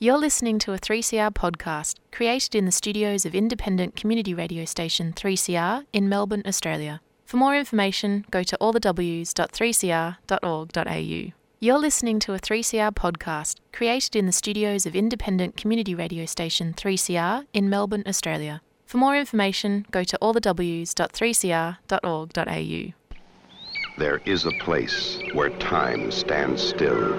You're listening to a 3CR podcast created in the studios of independent community radio station 3CR in Melbourne, Australia. For more information, go to allthews.3cr.org.au. You're listening to a 3CR podcast created in the studios of independent community radio station 3CR in Melbourne, Australia. For more information, go to allthews.3cr.org.au. There is a place where time stands still,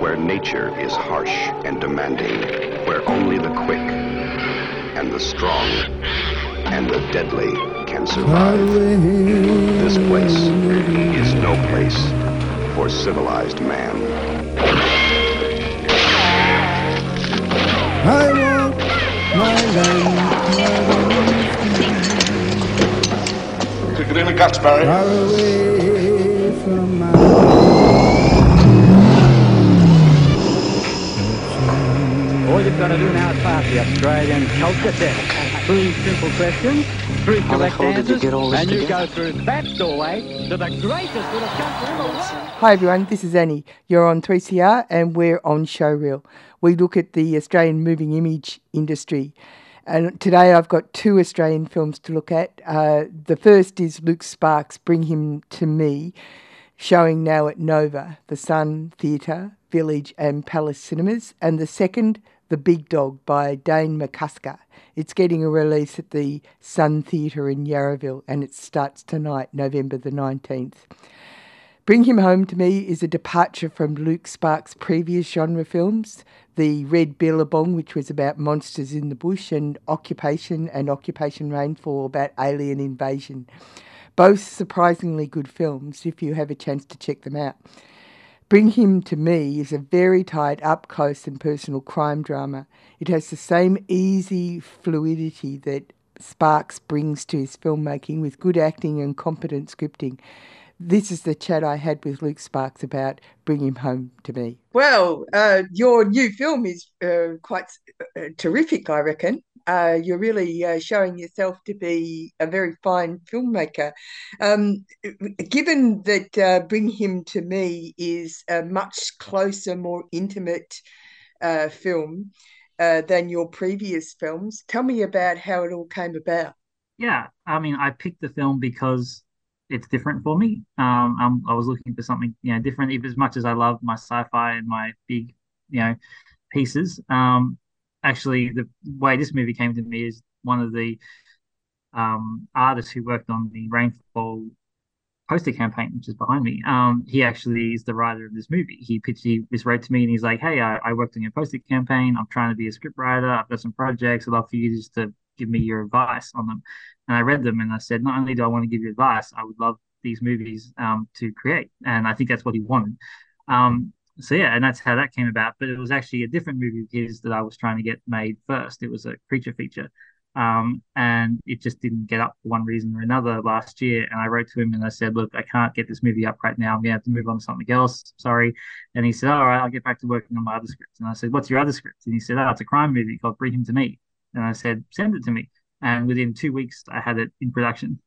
where nature is harsh and demanding, where only the quick and the strong and the deadly can survive. This place is no place for civilized man. I want my land Kick it in the guts, Barry. All you've got to do now is pass the Australian culture test. Three simple questions, three How the correct hell did you answers, get all this and you together? go through that doorway to the greatest little country in the world. Hi everyone, this is Annie. You're on 3CR and we're on Showreel. We look at the Australian moving image industry. And today I've got two Australian films to look at. Uh, the first is Luke Sparke's Bring Him to Me, showing now at Nova, the Sun Theatre, Village and Palace Cinemas. And the second, The Big Dog by Dane McCusker. It's getting a release at the Sun Theatre in Yarraville and it starts tonight, November the 19th. Bring Him Home to Me is a departure from Luke Sparke's previous genre films, the Red Billabong, which was about monsters in the bush, and Occupation and Occupation Rainfall about alien invasion. Both surprisingly good films if you have a chance to check them out. Bring Him to Me is a very tight, up close and personal crime drama. It has the same easy fluidity that Sparks brings to his filmmaking with good acting and competent scripting. This is the chat I had with Luke Sparks about Bring Him Home to Me. Well, uh, your new film is uh, quite uh, terrific, I reckon. Uh, you're really uh, showing yourself to be a very fine filmmaker. Um, given that uh, Bring Him to Me is a much closer, more intimate uh, film uh, than your previous films, tell me about how it all came about. Yeah, I mean, I picked the film because it's different for me. Um, I was looking for something, you know, different. As much as I love my sci-fi and my big, you know, pieces. Um, actually, the way this movie came to me is one of the um artists who worked on the Rainfall poster campaign, which is behind me. Um, he actually is the writer of this movie. He pitched, he just wrote to me and he's like, "Hey, I, I worked on your poster campaign. I'm trying to be a script writer. I've got some projects. I'd love for you just to give me your advice on them." And I read them and I said, "Not only do I want to give you advice, I would love these movies um, to create." And I think that's what he wanted. Um, so yeah, and that's how that came about. But it was actually a different movie of his that I was trying to get made first. It was a creature feature. Um, and it just didn't get up for one reason or another last year. And I wrote to him and I said, Look, I can't get this movie up right now. I'm gonna have to move on to something else. Sorry. And he said, All right, I'll get back to working on my other script. And I said, What's your other script? And he said, Oh, it's a crime movie called Bring Him to Me. And I said, Send it to me. And within two weeks I had it in production.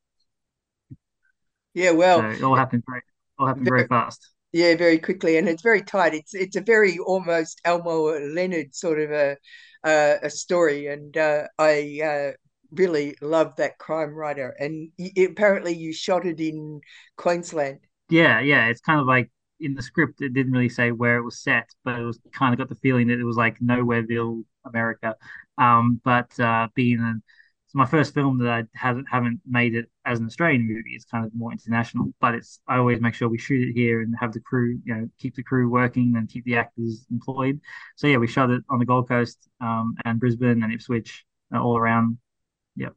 Yeah, well, So it all happened very all happened very fast. Yeah, very quickly, and it's very tight. It's it's a very almost Elmore Leonard sort of a uh, a story, and uh, I uh, really love that crime writer. And y apparently, you shot it in Queensland. Yeah, yeah. It's kind of like in the script, it didn't really say where it was set, but it was kind of got the feeling that it was like Nowhereville, America. Um, but uh, being a, it's my first film that I haven't haven't made it as an Australian movie. It's kind of more international, but it's I always make sure we shoot it here and have the crew, you know, keep the crew working and keep the actors employed. So yeah, we shot it on the Gold Coast, um, and Brisbane and Ipswich, uh, all around. Yeah.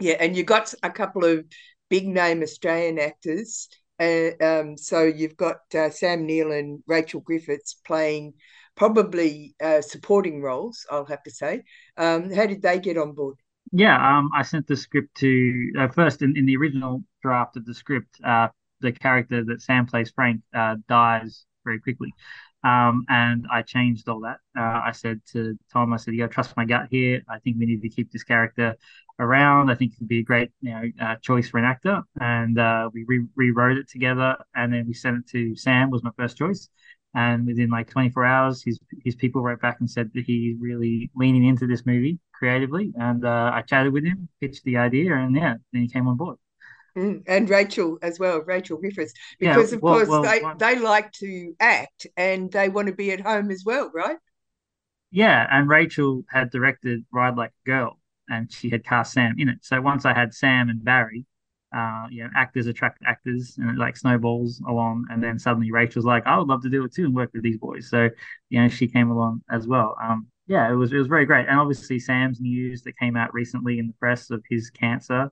Yeah, and you got a couple of big name Australian actors. Uh, um, so you've got uh, Sam Neill and Rachel Griffiths playing probably uh, supporting roles. I'll have to say. Um, how did they get on board? Yeah, um, I sent the script to uh, first in, in the original draft of the script. Uh, the character that Sam plays, Frank, uh, dies very quickly, um, and I changed all that. Uh, I said to Tom, I said, "You got to trust my gut here. I think we need to keep this character around. I think it could be a great, you know, uh, choice for an actor." And uh, we re- rewrote it together, and then we sent it to Sam. Was my first choice, And within like 24 hours, his his people wrote back and said that he's really leaning into this movie creatively. And uh, I chatted with him, pitched the idea, and yeah, then he came on board. Mm, and Rachel as well, Rachel Griffiths, because Yeah, of course well, they one- they like to act and they want to be at home as well, right? Yeah, and Rachel had directed Ride Like a Girl, and she had cast Sam in it. So once I had Sam and Barry, uh, you know, actors attract actors, and it like snowballs along. And then suddenly Rachel's like, I would love to do it too and work with these boys. So, you know, she came along as well. Um, yeah, it was it was very great. And obviously Sam's news that came out recently in the press of his cancer.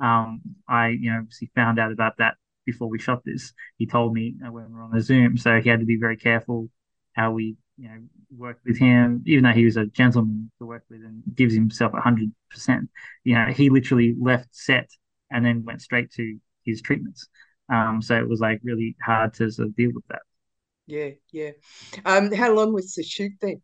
Um, I, you know, obviously found out about that before we shot this. He told me uh, when we were on the Zoom, so he had to be very careful how we, you know, worked with him, even though he was a gentleman to work with and gives himself a hundred percent. You know, he literally left set and then went straight to his treatments. Um, so it was like really hard to sort of deal with that. Yeah, yeah. Um, how long was the shoot then?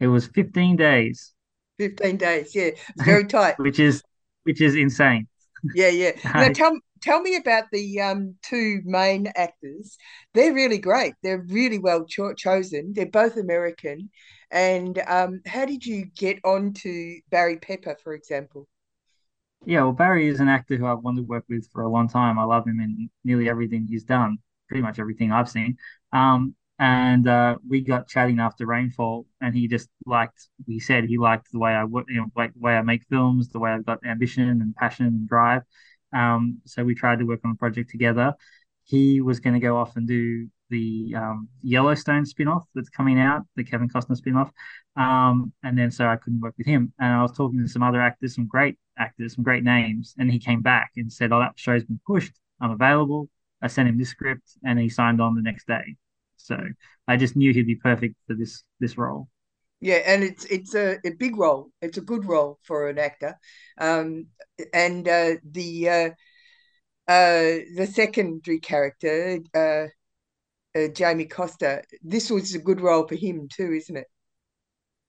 It was 15 days, 15 days. Yeah, it's very tight. which is which is insane. Yeah, yeah. Now tell tell me about the um two main actors. They're really great. They're really well cho chosen. They're both American. And um, how did you get on to Barry Pepper, for example? Yeah, well, Barry is an actor who I've wanted to work with for a long time. I love him in nearly everything he's done, pretty much everything I've seen. Um, and uh, we got chatting after Rainfall, and he just liked. He said he liked the way I work, you know, like the way I make films, the way I've got ambition and passion and drive. Um, so we tried to work on a project together. He was going to go off and do the um, Yellowstone spin-off that's coming out, the Kevin Costner spin-off. Um, and then so I couldn't work with him. And I was talking to some other actors, some great actors, some great names, and he came back and said, "Oh, that show's been pushed. I'm available." I sent him this script, and he signed on the next day. So I just knew he'd be perfect for this this role. Yeah, and it's it's a, a big role. It's a good role for an actor. Um, and uh, the uh, uh, the secondary character, uh, uh, Jamie Costa, this was a good role for him too, isn't it?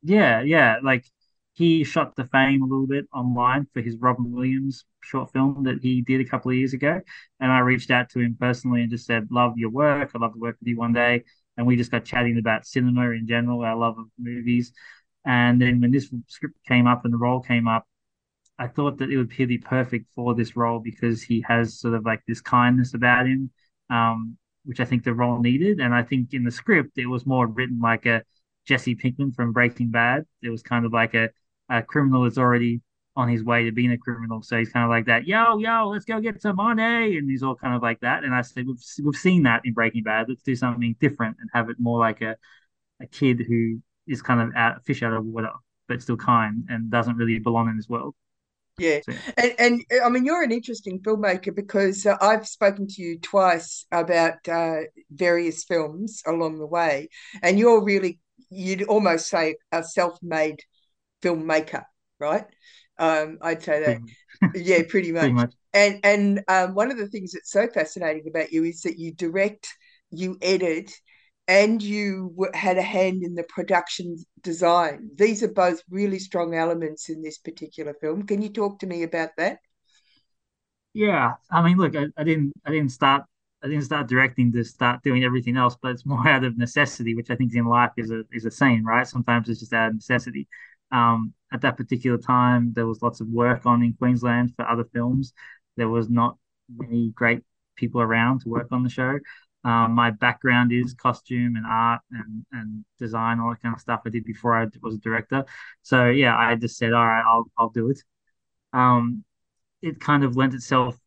Yeah, yeah. Like he shot the fame a little bit online for his Robin Williams short film that he did a couple of years ago. And I reached out to him personally and just said, Love your work. I'd love to work with you one day. And we just got chatting about cinema in general, our love of movies. And then when this script came up and the role came up, I thought that it would be perfect for this role because he has sort of like this kindness about him, um, which I think the role needed. And I think in the script, it was more written like a Jesse Pinkman from Breaking Bad. It was kind of like a, a criminal is already on his way to being a criminal. So he's kind of like that, yo, yo, let's go get some money. And he's all kind of like that. And I said, we've, we've seen that in Breaking Bad. Let's do something different and have it more like a, a kid who is kind of out, fish out of water, but still kind and doesn't really belong in this world. Yeah, So, and and I mean you're an interesting filmmaker because uh, I've spoken to you twice about uh, various films along the way, and you're really you'd almost say a self-made filmmaker, right? Um, I'd say that, yeah, pretty pretty much. much. And and um, one of the things that's so fascinating about you is that you direct, you edit, and you w- had a hand in the production design. These are both really strong elements in this particular film. Can you talk to me about that? Yeah, I mean, look, I, I didn't, I didn't start, I didn't start directing to start doing everything else, but it's more out of necessity, which I think in life is a is a saying, right? Sometimes it's just out of necessity. Um, at that particular time, there was lots of work on in Queensland for other films. There was not many great people around to work on the show. Um, my background is costume and art and and design, all that kind of stuff I did before I was a director. So yeah, I just said, all right, I'll I'll do it. Um, it kind of lent itself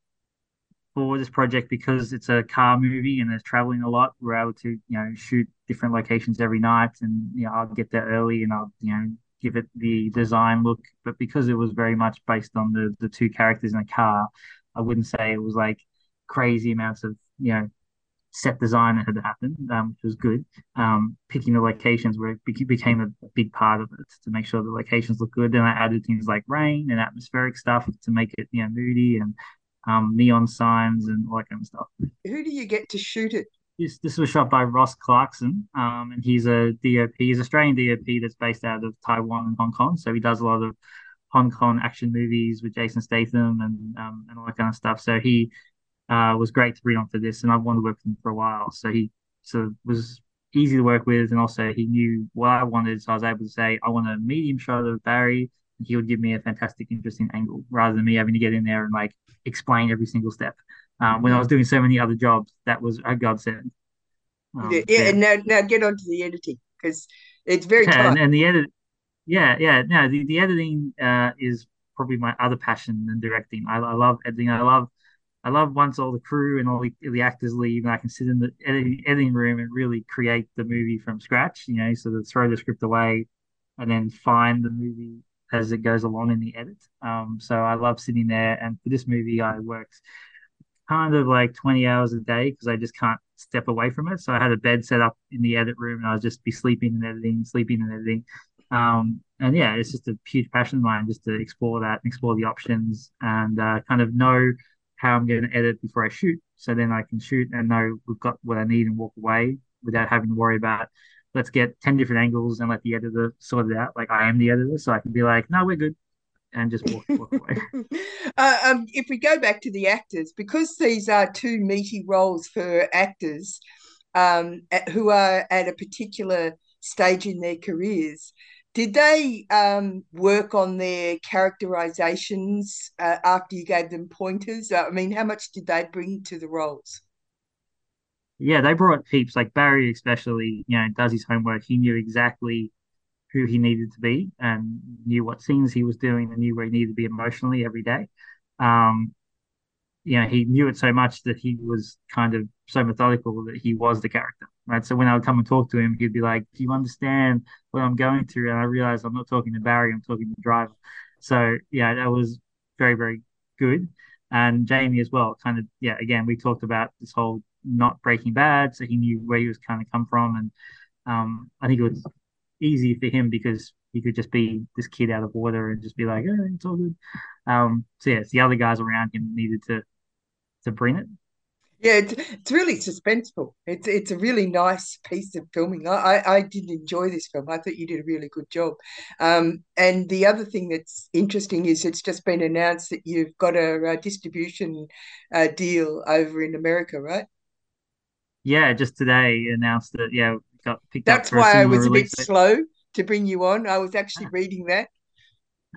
for this project because it's a car movie and they're traveling a lot. We're able to, you know, shoot different locations every night, and you know, I'll get there early and I'll, you know, give it the design look. But because it was very much based on the the two characters in a car, I wouldn't say it was like crazy amounts of, you know, set design that had happened, um, which was good. Um, picking the locations where it bec- became a big part of it to make sure the locations look good. Then I added things like rain and atmospheric stuff to make it, you know, moody and um, neon signs and all that kind of stuff. Who do you get to shoot it? This this was shot by Ross Clarkson, um, and he's a DOP. He's Australian DOP that's based out of Taiwan and Hong Kong. So he does a lot of Hong Kong action movies with Jason Statham and um, and all that kind of stuff. So he uh, was great to bring on for this, and I've wanted to work with him for a while. So he sort of was easy to work with, and also he knew what I wanted, so I was able to say I want a medium shot of Barry, he would give me a fantastic, interesting angle rather than me having to get in there and like explain every single step. Um, when I was doing so many other jobs, that was a godsend. Um, yeah, yeah, and now now get on to the editing because it's very yeah, and, and, the edit, yeah, yeah, no, the, the editing uh, is probably my other passion than directing. I, I love editing. I love I love once all the crew and all the, the actors leave, and I can sit in the editing, editing room and really create the movie from scratch. You know, sort of throw the script away and then find the movie as it goes along in the edit. Um, so I love sitting there. And for this movie, I worked kind of like 20 hours a day because I just can't step away from it. So I had a bed set up in the edit room and I would just be sleeping and editing, sleeping and editing. Um, and yeah, it's just a huge passion of mine just to explore that and explore the options and uh, kind of know how I'm going to edit before I shoot. So then I can shoot and know we've got what I need and walk away without having to worry about let's get 10 different angles and let the editor sort it out. Like I am the editor, so I can be like, no, we're good. And just walk, walk away. uh, um, if we go back to the actors, because these are two meaty roles for actors um, who are at a particular stage in their careers, did they um, work on their characterizations uh, after you gave them pointers? I mean, how much did they bring to the roles? Yeah, they brought heaps. Like Barry, especially, you know, does his homework. He knew exactly who he needed to be and knew what scenes he was doing and knew where he needed to be emotionally every day. Um, you know, he knew it so much that he was kind of so methodical that he was the character, right? So when I would come and talk to him, he'd be like, "Do you understand what I'm going through?" And I realized I'm not talking to Barry, I'm talking to the driver. So yeah, that was very very good. And Jamie as well, kind of yeah. Again, we talked about this whole not Breaking Bad, so he knew where he was kind of come from, and um, I think it was easy for him because he could just be this kid out of water and just be like, "Oh, it's all good." Um, so yeah, the other guys around him needed to to bring it. Yeah, it's, it's really suspenseful. It's it's a really nice piece of filming. I, I did enjoy this film. I thought you did a really good job. Um, and the other thing that's interesting is it's just been announced that you've got a, a distribution uh, deal over in America, right? Yeah, just today announced that. Yeah, got picked that's up. That's why I was a bit slow to bring you on. I was actually ah. reading that.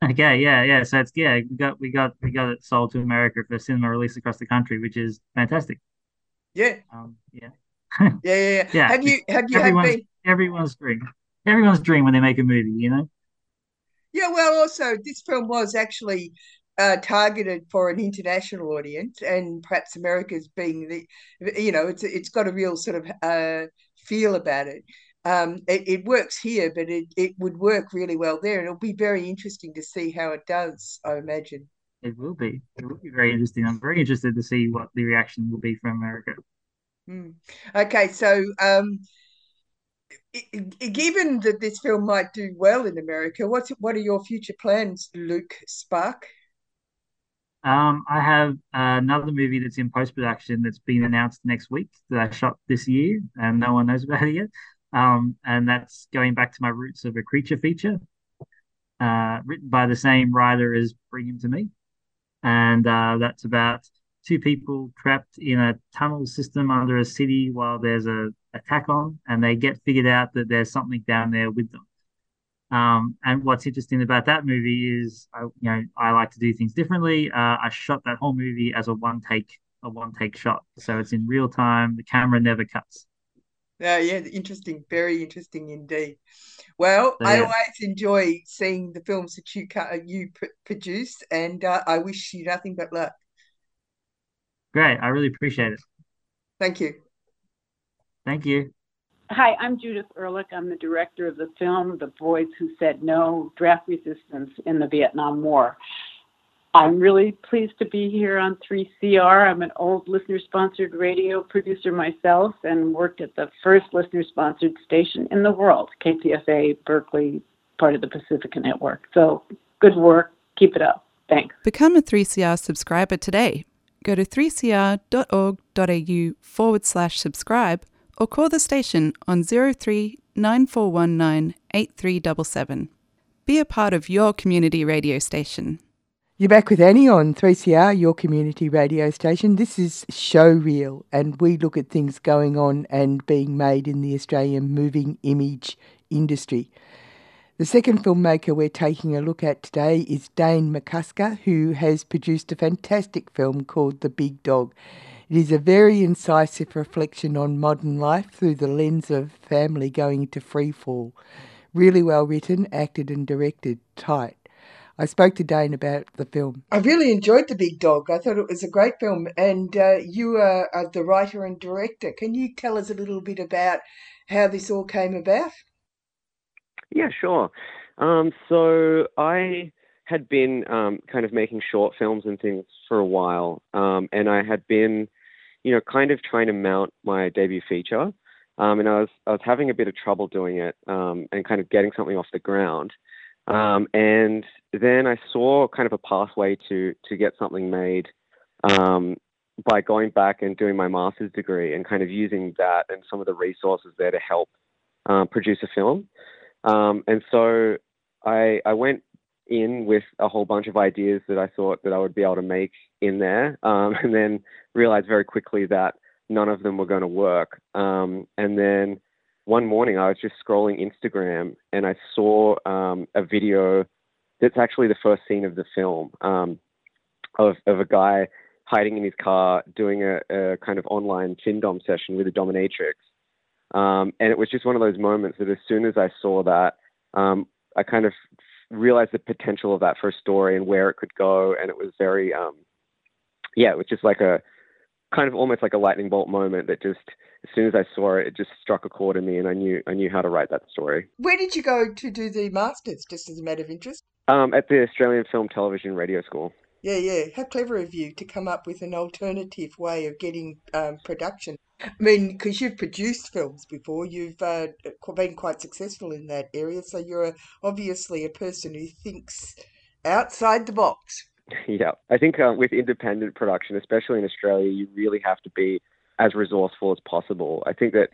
Okay, yeah, yeah. So it's yeah, we got we got we got it sold to America for cinema release across the country, which is fantastic. Yeah. Um, yeah. yeah, yeah, yeah. yeah. Have you have you everyone's, been... everyone's dream? Everyone's dream when they make a movie, you know. Yeah, well, also this film was actually uh, targeted for an international audience, and perhaps America's being the, you know, it's it's got a real sort of uh, feel about it um, it, it, works here, but it, it would work really well there. And it'll be very interesting to see how it does, I imagine. It will be. It will be very interesting. I'm very interested to see what the reaction will be from America. Mm. Okay, so um, given that this film might do well in America, what's what are your future plans, Luke Sparke? Um, I have another movie that's in post production that's been announced next week that I shot this year, and no one knows about it yet. Um, and that's going back to my roots of a creature feature, uh, written by the same writer as Bring Him to Me. And uh, that's about two people trapped in a tunnel system under a city while there's a attack on, and they get figured out that there's something down there with them. Um, and what's interesting about that movie is, I, you know, I like to do things differently. Uh, I shot that whole movie as a one take, a one take shot, so it's in real time. The camera never cuts. Yeah, yeah, interesting, very interesting indeed. Well, yeah. I always enjoy seeing the films that you you produce, and uh, I wish you nothing but luck. Great, I really appreciate it. Thank you. Thank you. Hi, I'm Judith Ehrlich. I'm the director of the film The Boys Who Said No Draft Resistance in the Vietnam War. I'm really pleased to be here on 3CR. I'm an old listener sponsored radio producer myself and worked at the first listener sponsored station in the world, KPFA Berkeley, part of the Pacifica Network. So good work. Keep it up. Thanks. Become a 3CR subscriber today. Go to 3cr.org.au forward slash subscribe or call the station on 03 9419 8377. Be a part of your community radio station. You're back with Annie on 3CR, your community radio station. This is Show Showreel, and we look at things going on and being made in the Australian moving image industry. The second filmmaker we're taking a look at today is Dane McCusker, who has produced a fantastic film called The Big Dog. It is a very incisive reflection on modern life through the lens of family going into freefall. Really well written, acted, and directed. Tight. I spoke to Dane about the film. I really enjoyed The Big Dog. I thought it was a great film, and uh, you are, are the writer and director. Can you tell us a little bit about how this all came about? Yeah, sure. Um, so I had been um, kind of making short films and things for a while, um, and I had been, you know, kind of trying to mount my debut feature, um, and I was I was having a bit of trouble doing it um, and kind of getting something off the ground. Um, and then I saw kind of a pathway to to get something made um, by going back and doing my master's degree and kind of using that and some of the resources there to help um, produce a film. Um, and so I I went in with a whole bunch of ideas that I thought that I would be able to make in there, um, and then realized very quickly that none of them were going to work. Um, and then one morning I was just scrolling Instagram and I saw um, a video that's actually the first scene of the film um, of, of a guy hiding in his car doing a, a kind of online FinDom session with a dominatrix. Um, and it was just one of those moments that as soon as I saw that, um, I kind of realized the potential of that for a story and where it could go. And it was very, um, yeah, it was just like a kind of almost like a lightning bolt moment that just as soon as I saw it, it just struck a chord in me, and I knew I knew how to write that story. Where did you go to do the masters? Just as a matter of interest. Um, at the Australian Film Television Radio School. Yeah, yeah. How clever of you to come up with an alternative way of getting um, production. I mean, because you've produced films before, you've uh, been quite successful in that area, so you're a, obviously a person who thinks outside the box. Yeah, I think uh, with independent production, especially in Australia, you really have to be as resourceful as possible. I think that,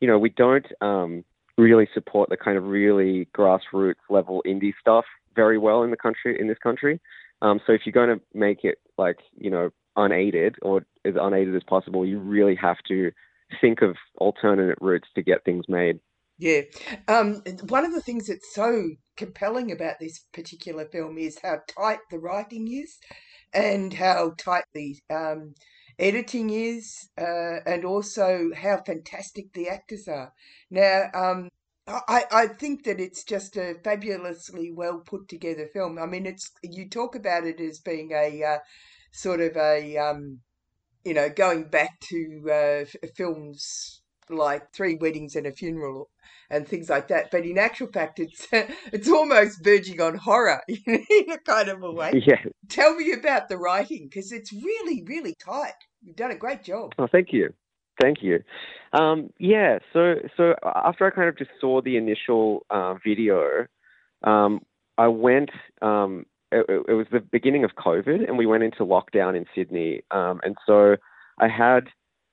you know, we don't um, really support the kind of really grassroots level indie stuff very well in the country, in this country. Um, so if you're going to make it like, you know, unaided or as unaided as possible, you really have to think of alternate routes to get things made. Yeah. Um, one of the things that's so compelling about this particular film is how tight the writing is and how tight the um, editing is, uh, and also how fantastic the actors are. Now, um, I, I think that it's just a fabulously well put together film. I mean, it's you talk about it as being a uh, sort of a um, you know going back to uh, films like Three Weddings and a Funeral and things like that. But in actual fact, it's it's almost verging on horror in a kind of a way. Yeah. Tell me about the writing because it's really, really tight. You've done a great job. Oh, thank you. Thank you. Um, yeah, so so after I kind of just saw the initial uh, video, um, I went. Um, it, it, was the beginning of COVID, and we went into lockdown in Sydney, um, and so I had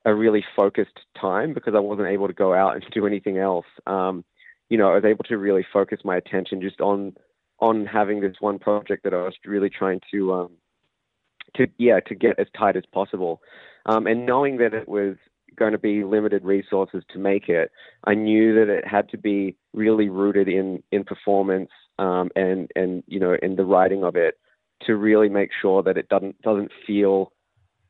a really focused time because I wasn't able to go out and do anything else. Um, you know, I was able to really focus my attention just on on having this one project that I was really trying to um, to yeah to get as tight as possible, um, and knowing that it was going to be limited resources to make it, I knew that it had to be really rooted in in performance um, and and you know in the writing of it to really make sure that it doesn't doesn't feel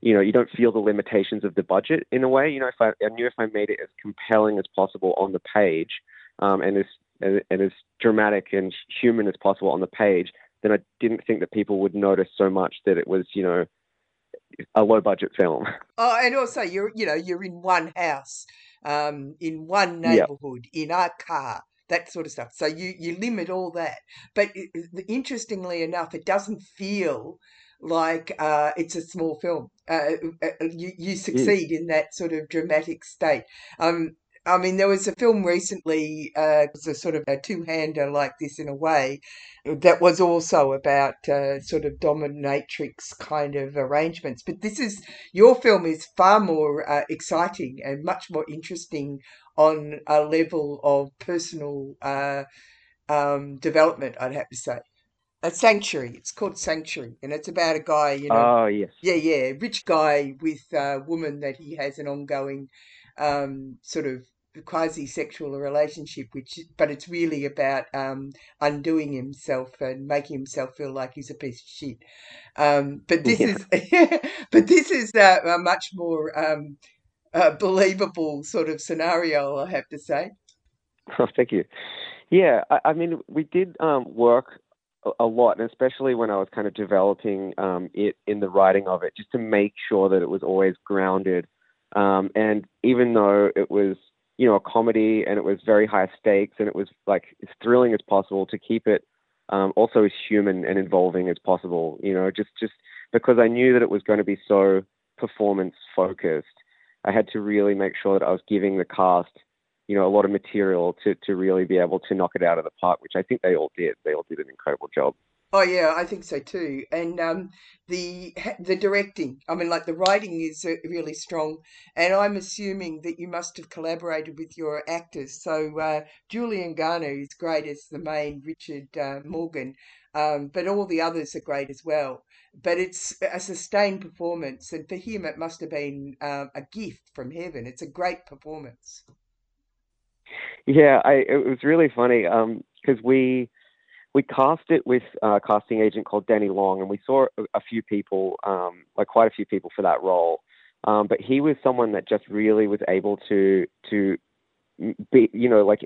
you know, you don't feel the limitations of the budget in a way. You know, if I, I knew if I made it as compelling as possible on the page, um, and as and, and as dramatic and human as possible on the page, then I didn't think that people would notice so much that it was, you know, a low budget film. Oh, and also you're, you know, you're in one house, um, in one neighborhood, yep. in a car that sort of stuff. So you you limit all that. But interestingly enough, it doesn't feel like uh, it's a small film. Uh, uh, uh you, you succeed mm. in that sort of dramatic state. Um, I mean, there was a film recently, uh, it was a sort of a two-hander like this in a way, that was also about uh, sort of dominatrix kind of arrangements. But this is your film is far more uh, exciting and much more interesting on a level of personal uh, um, development. I'd have to say. a sanctuary. It's called Sanctuary, and it's about a guy, you know. Oh yes. Yeah, yeah, rich guy with a woman that he has an ongoing um, sort of quasi-sexual relationship, which but it's really about um, undoing himself and making himself feel like he's a piece of shit. Um, but this Yeah. is, but this is uh, a much more um, uh, believable sort of scenario, I have to say. Oh, thank you. Yeah, I, I mean, we did um, work a, a lot, and especially when I was kind of developing um, it in the writing of it, just to make sure that it was always grounded. Um, and even though it was, you know, a comedy and it was very high stakes and it was like as thrilling as possible, to keep it um, also as human and involving as possible. You know, just just because I knew that it was going to be so performance focused, I had to really make sure that I was giving the cast you know, a lot of material to, to really be able to knock it out of the park, which I think they all did. They all did an incredible job. Oh yeah, I think so too. And um, the the directing, I mean, like the writing is uh, really strong. And I'm assuming that you must have collaborated with your actors. So uh, Julian Garner is great as the main Richard uh, Morgan, um, but all the others are great as well. But it's a sustained performance, and for him, it must have been um, a gift from heaven. It's a great performance. Yeah, I, it was really funny because we we cast it with a casting agent called Danny Long, and we saw a, few people, um, like quite a few people for that role. Um, but he was someone that just really was able to to be, you know, like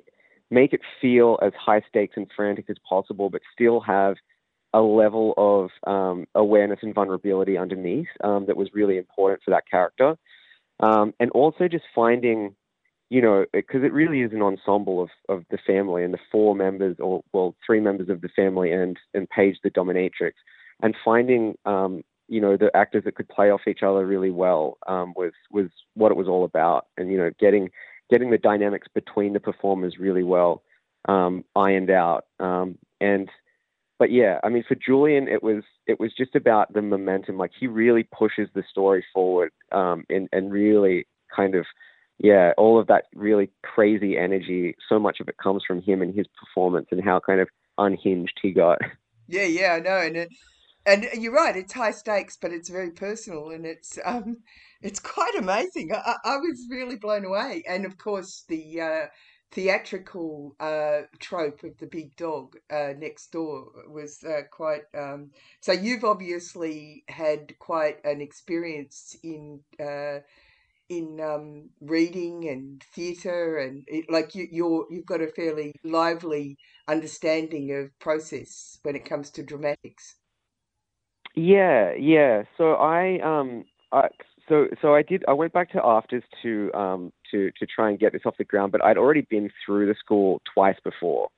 make it feel as high stakes and frantic as possible, but still have a level of um, awareness and vulnerability underneath um, that was really important for that character. Um, and also just finding, you know, because it really is an ensemble of, of the family and the four members, or well, three members of the family, and and Paige the dominatrix, and finding, um, you know, the actors that could play off each other really well um, was was what it was all about, and you know, getting getting the dynamics between the performers really well um, ironed out, um, and but yeah, I mean, for Julian, it was it was just about the momentum. Like he really pushes the story forward, um, and and really kind of, yeah, all of that really crazy energy. So much of it comes from him and his performance, and how kind of unhinged he got. Yeah, yeah, I know, and it, and you're right. It's high stakes, but it's very personal, and it's um, it's quite amazing. I, I was really blown away, and of course the uh, theatrical uh, trope of the big dog uh, next door was uh, quite. Um, so you've obviously had quite an experience in uh, in um, reading and theatre, and it, like you, you're you've got a fairly lively understanding of process when it comes to dramatics. Yeah, yeah. So I um I, so so I did I went back to AFTRS to um to to try and get this off the ground, but I'd already been through the school twice before.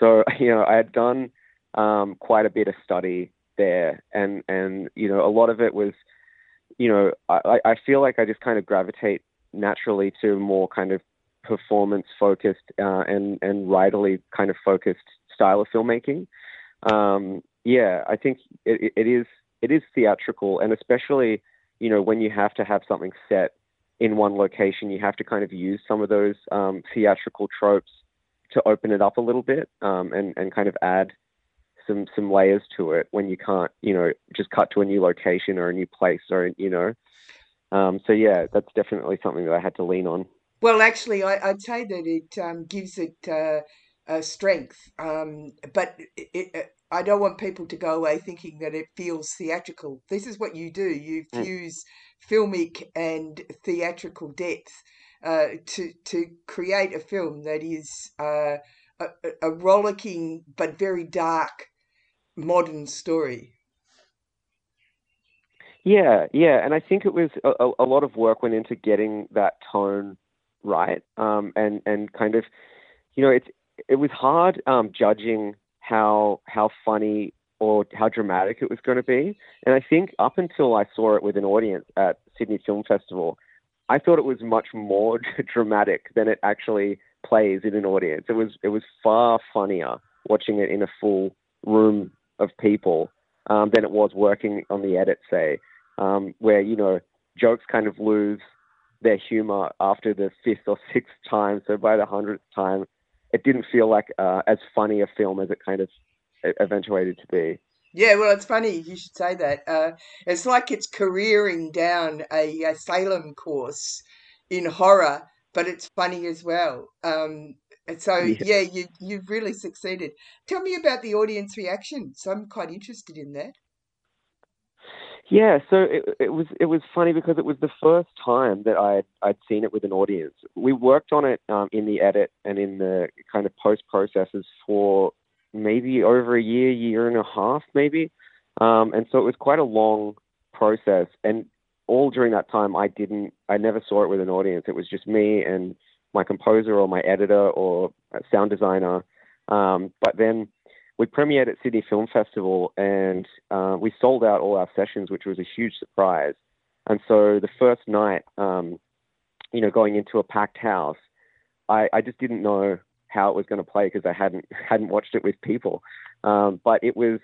So you know, I had done um quite a bit of study there and and you know, a lot of it was you know, I I feel like I just kind of gravitate naturally to more kind of performance focused uh, and and writerly kind of focused style of filmmaking. Um, yeah, I think it, it is it is theatrical, and especially you know when you have to have something set in one location, you have to kind of use some of those um, theatrical tropes to open it up a little bit um, and and kind of add some some layers to it when you can't you know just cut to a new location or a new place or you know. Um, so yeah, that's definitely something that I had to lean on. Well, actually, I, I'd say that it um, gives it uh, uh, strength, um, but it, it, I don't want people to go away thinking that it feels theatrical. This is what you do: you Mm. fuse filmic and theatrical depth uh, to to create a film that is uh, a- a rollicking but very dark modern story. Yeah, yeah, and I think it was a, a, lot of work went into getting that tone right, um, and and kind of, you know, it's it was hard um, judging how how funny or how dramatic it was going to be, and I think up until I saw it with an audience at Sydney Film Festival, I thought it was much more dramatic than it actually plays in an audience. It was it was far funnier watching it in a full room of people um, than it was working on the edit, say um, where you know jokes kind of lose their humor after the fifth or sixth time. So by the hundredth time, it didn't feel like uh, as funny a film as it kind of eventuated to be. Yeah, well, it's funny you should say that. Uh, it's like it's careering down a, a slalom course in horror, but it's funny as well. Um, and so, Yeah. yeah, you you've really succeeded. Tell me about the audience reaction. So I'm quite interested in that. Yeah, so it, it was it was funny because it was the first time that I would I'd seen it with an audience. We worked on it um, in the edit and in the kind of post processes for maybe over a year, year and a half, maybe. Um, and so it was quite a long process. And all during that time, I didn't, I never saw it with an audience. It was just me and my composer or my editor or sound designer. Um, but then we premiered at Sydney Film Festival and uh, we sold out all our sessions, which was a huge surprise. And so the first night, um, you know, going into a packed house, I, I just didn't know how it was going to play because I hadn't hadn't watched it with people. Um, but it was,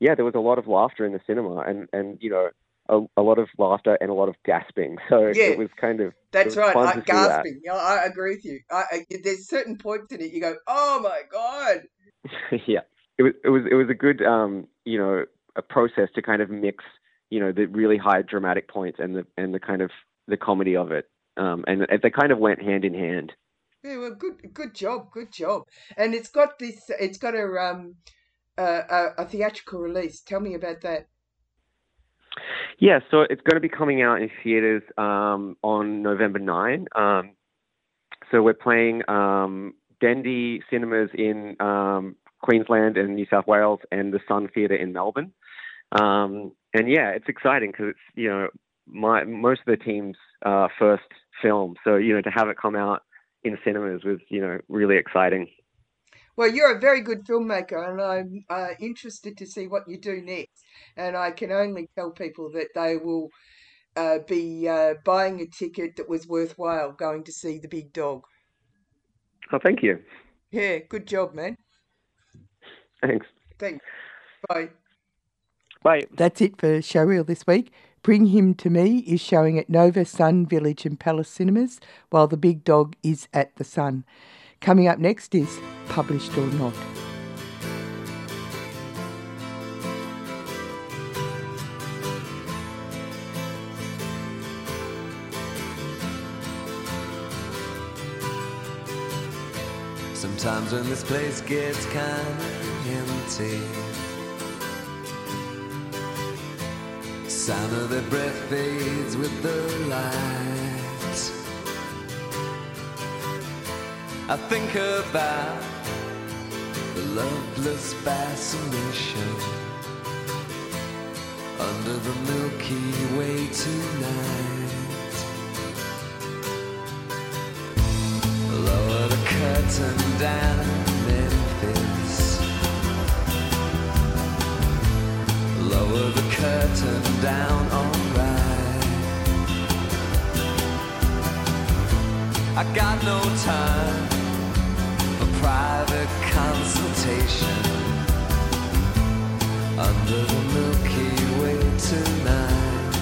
yeah, there was a lot of laughter in the cinema, and and you know, a, a lot of laughter and a lot of gasping. So Yeah. it was kind of That's right. I, that. gasping. Yeah, I agree with you. I, I, there's certain points in it you go, oh my god. yeah, it was it was it was a good um, you know a process to kind of mix you know the really high dramatic points and the and the kind of the comedy of it, um, and they kind of went hand in hand. Yeah, well, good, good job, good job. And it's got this. It's got a um, a, a theatrical release. Tell me about that. Yeah, so it's going to be coming out in theaters um, on November 9. Um, so we're playing um, Dendy Cinemas in um, Queensland and New South Wales and the Sun Theatre in Melbourne. Um, and yeah, it's exciting because it's, you know, my most of the team's uh, first film. So, you know, to have it come out in cinemas was, you know, really exciting. Well, you're a very good filmmaker, and I'm uh, interested to see what you do next. And I can only tell people that they will uh, be uh, buying a ticket that was worthwhile going to see the big dog. Oh, thank you. Yeah, good job, man. Thanks. Thanks. Bye. Bye. That's it for Showreel this week. Bring Him to Me is showing at Nova, Sun, Village, and Palace Cinemas, while The Big Dog is at The Sun. Coming up next is Published or Not. Sometimes when this place gets kinda empty, sound of their breath fades with the light. I think about the loveless fascination under the Milky Way tonight. Lower the curtain down Memphis. Lower the curtain down, alright. I got no time private consultation under the Milky Way tonight.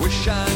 Wish I